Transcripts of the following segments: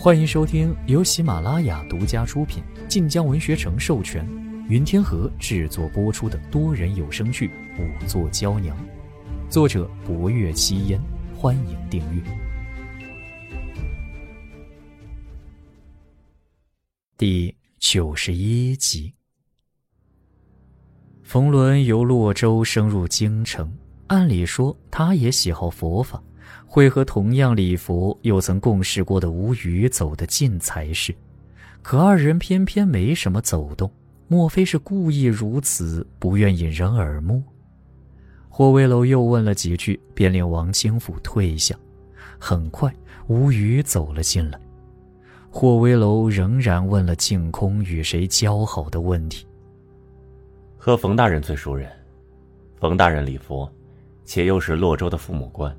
欢迎收听由喜马拉雅独家出品、晋江文学城授权、云天河制作播出的多人有声剧《五座娇娘》，作者：博月七烟。欢迎订阅。第九十一集，冯仑由洛州升入京城，按理说他也喜好佛法。会和同样礼佛又曾共事过的吴语走得近才是，可二人偏偏没什么走动，莫非是故意如此，不愿引人耳目？霍威楼又问了几句，便令王清甫退下。很快，吴宇走了进来，霍威楼仍然问了净空与谁交好的问题。和冯大人最熟人，冯大人礼佛，且又是洛州的父母官。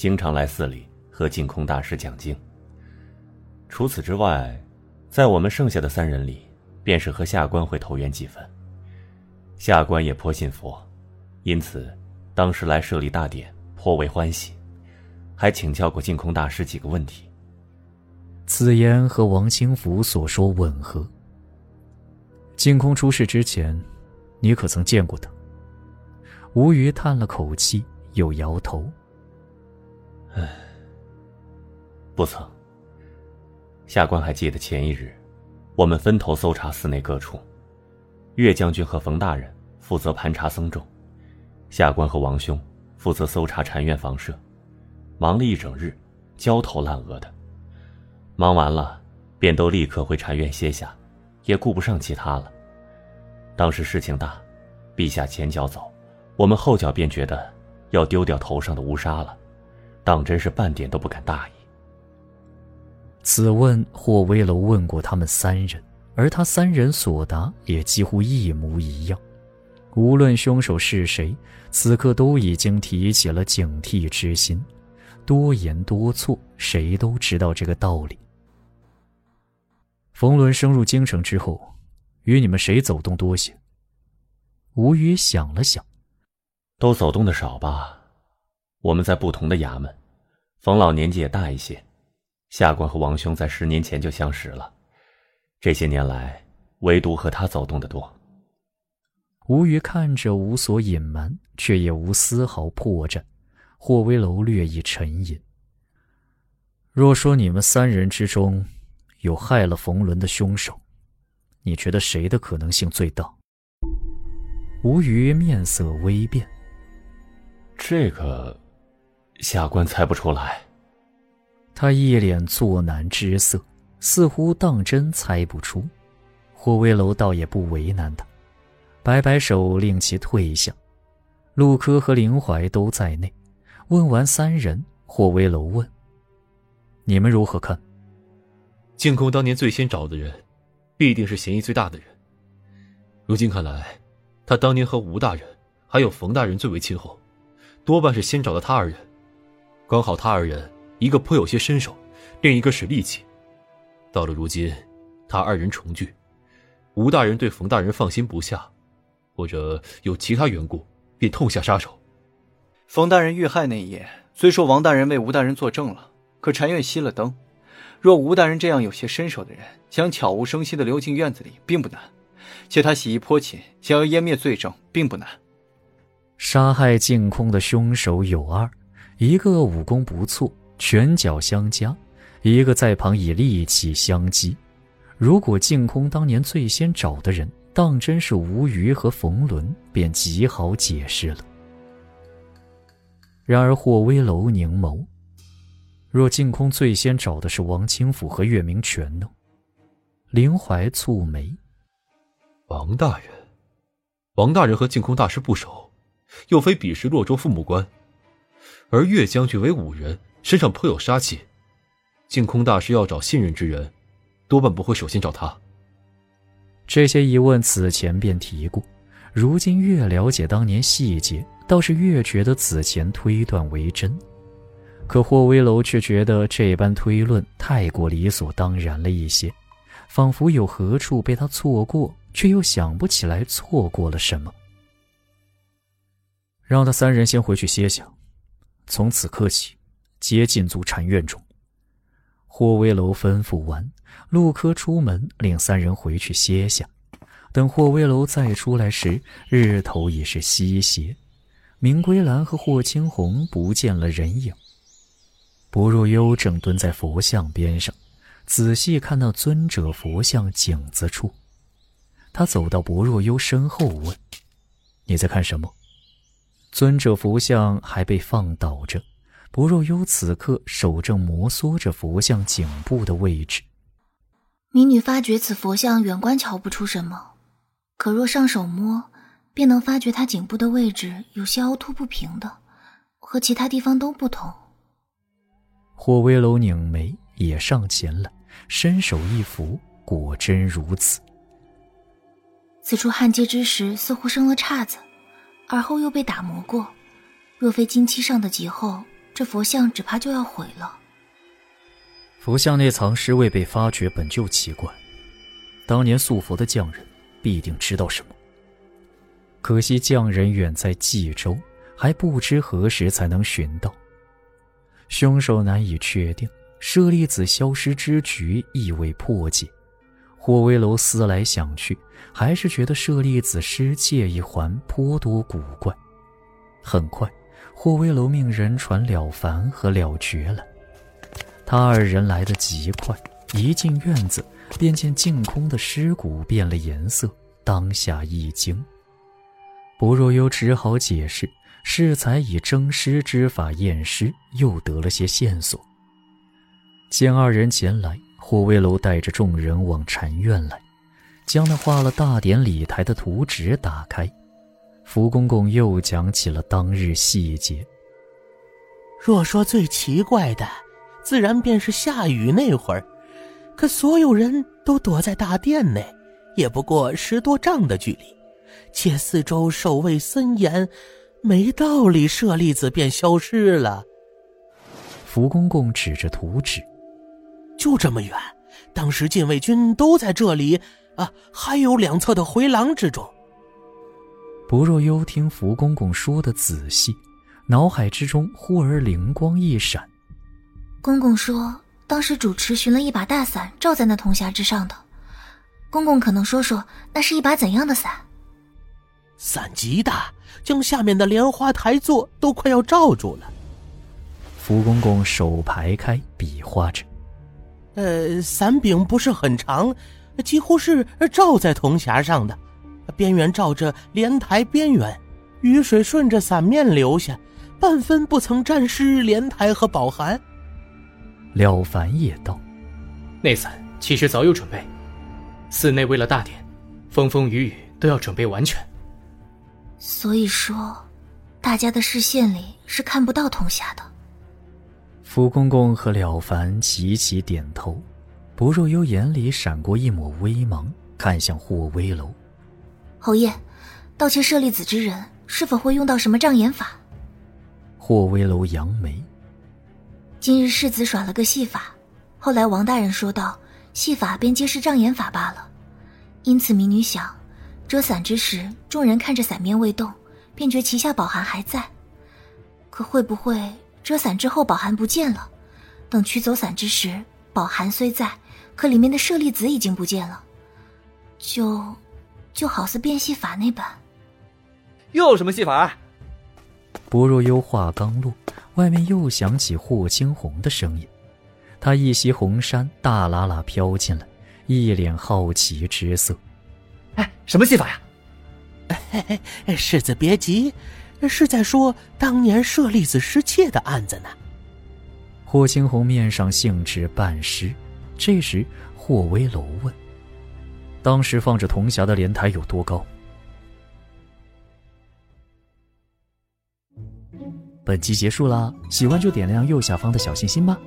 经常来寺里和净空大师讲经。除此之外，在我们剩下的三人里，便是和下官会投缘几分。下官也颇信佛，因此当时来设立大典颇为欢喜，还请教过净空大师几个问题。此言和王清福所说吻合。净空出世之前，你可曾见过他？吴瑜叹了口气，又摇头。唉，不曾。下官还记得前一日，我们分头搜查寺内各处，岳将军和冯大人负责盘查僧众，下官和王兄负责搜查禅院房舍，忙了一整日，焦头烂额的。忙完了，便都立刻回禅院歇下，也顾不上其他了。当时事情大，陛下前脚走，我们后脚便觉得要丢掉头上的乌纱了。当真是半点都不敢大意。此问霍威楼问过他们三人，而他三人所答也几乎一模一样。无论凶手是谁，此刻都已经提起了警惕之心。多言多错，谁都知道这个道理。冯伦升入京城之后，与你们谁走动多些？吴宇想了想，都走动的少吧。我们在不同的衙门，冯老年纪也大一些，下官和王兄在十年前就相识了，这些年来唯独和他走动的多。吴虞看着无所隐瞒，却也无丝毫破绽。霍威楼略一沉吟。若说你们三人之中有害了冯仑的凶手，你觉得谁的可能性最大？吴瑜面色微变。这个。下官猜不出来。他一脸作难之色，似乎当真猜不出。霍威楼倒也不为难他，摆摆手令其退下。陆柯和林怀都在内。问完三人，霍威楼问：“你们如何看？”净空当年最先找的人，必定是嫌疑最大的人。如今看来，他当年和吴大人还有冯大人最为亲厚，多半是先找的他二人。刚好他二人，一个颇有些身手，另一个使力气。到了如今，他二人重聚，吴大人对冯大人放心不下，或者有其他缘故，便痛下杀手。冯大人遇害那夜，虽说王大人为吴大人作证了，可禅院熄了灯。若吴大人这样有些身手的人，想悄无声息的溜进院子里，并不难；且他洗衣颇勤，想要湮灭罪证，并不难。杀害净空的凶手有二。一个武功不错，拳脚相加；一个在旁以力气相击。如果净空当年最先找的人当真是吴虞和冯仑，便极好解释了。然而霍威楼凝眸：若净空最先找的是王清甫和岳明权呢？林怀蹙眉：王大人，王大人和净空大师不熟，又非彼时洛州父母官。而岳将军为武人，身上颇有杀气。净空大师要找信任之人，多半不会首先找他。这些疑问此前便提过，如今越了解当年细节，倒是越觉得此前推断为真。可霍威楼却觉得这般推论太过理所当然了一些，仿佛有何处被他错过，却又想不起来错过了什么。让他三人先回去歇歇。从此刻起，皆进驻禅院中。霍威楼吩咐完，陆柯出门，令三人回去歇下。等霍威楼再出来时，日头已是西斜。明归兰和霍青红不见了人影。薄若幽正蹲在佛像边上，仔细看那尊者佛像颈子处。他走到薄若幽身后问：“你在看什么？”尊者佛像还被放倒着。不若幽此刻手正摩挲着佛像颈部的位置。民女发觉此佛像远观瞧不出什么，可若上手摸，便能发觉它颈部的位置有些凹凸不平的，和其他地方都不同。霍威楼拧眉，也上前了，伸手一扶，果真如此。此处焊接之时似乎生了岔子，而后又被打磨过，若非金漆上的极厚。这佛像只怕就要毁了。佛像内藏尸未被发觉，本就奇怪。当年塑佛的匠人必定知道什么。可惜匠人远在冀州，还不知何时才能寻到。凶手难以确定，舍利子消失之局亦未破解。霍威楼思来想去，还是觉得舍利子失戒一环颇多古怪。很快。霍威楼命人传了凡和了绝了，他二人来得极快，一进院子便见净空的尸骨变了颜色，当下一惊。薄若幽只好解释，适才以蒸尸之法验尸，又得了些线索。见二人前来，霍威楼带着众人往禅院来，将那画了大典礼台的图纸打开。福公公又讲起了当日细节。若说最奇怪的，自然便是下雨那会儿，可所有人都躲在大殿内，也不过十多丈的距离，且四周守卫森严，没道理舍利子便消失了。福公公指着图纸，就这么远，当时禁卫军都在这里啊，还有两侧的回廊之中。不若幽听福公公说的仔细，脑海之中忽而灵光一闪。公公说，当时主持寻了一把大伞，罩在那铜匣之上的。公公可能说说，那是一把怎样的伞？伞极大，将下面的莲花台座都快要罩住了。福公公手排开，比划着。呃，伞柄不是很长，几乎是罩在铜匣上的。边缘罩着莲台边缘，雨水顺着伞面流下，半分不曾沾湿莲台和宝函。了凡也道：“那伞其实早有准备，寺内为了大典，风风雨雨都要准备完全。所以说，大家的视线里是看不到铜匣的。”福公公和了凡齐齐点头，不若幽眼里闪过一抹微芒，看向霍威楼。侯爷，盗窃舍利子之人是否会用到什么障眼法？霍威楼扬眉。今日世子耍了个戏法，后来王大人说道，戏法便皆是障眼法罢了。因此，民女想，遮伞之时，众人看着伞面未动，便觉旗下宝函还在。可会不会遮伞之后宝函不见了？等取走伞之时，宝函虽在，可里面的舍利子已经不见了。就。就好似变戏法那般，又有什么戏法？薄若幽话刚落，外面又响起霍青红的声音。他一袭红衫，大喇喇飘进来，一脸好奇之色。哎，什么戏法呀？世子别急，是在说当年舍利子失窃的案子呢。霍青红面上兴致半失。这时，霍威楼问。当时放着铜匣的莲台有多高？本集结束啦，喜欢就点亮右下方的小心心吧。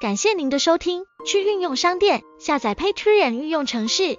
感谢您的收听，去运用商店下载 Patreon 运用城市，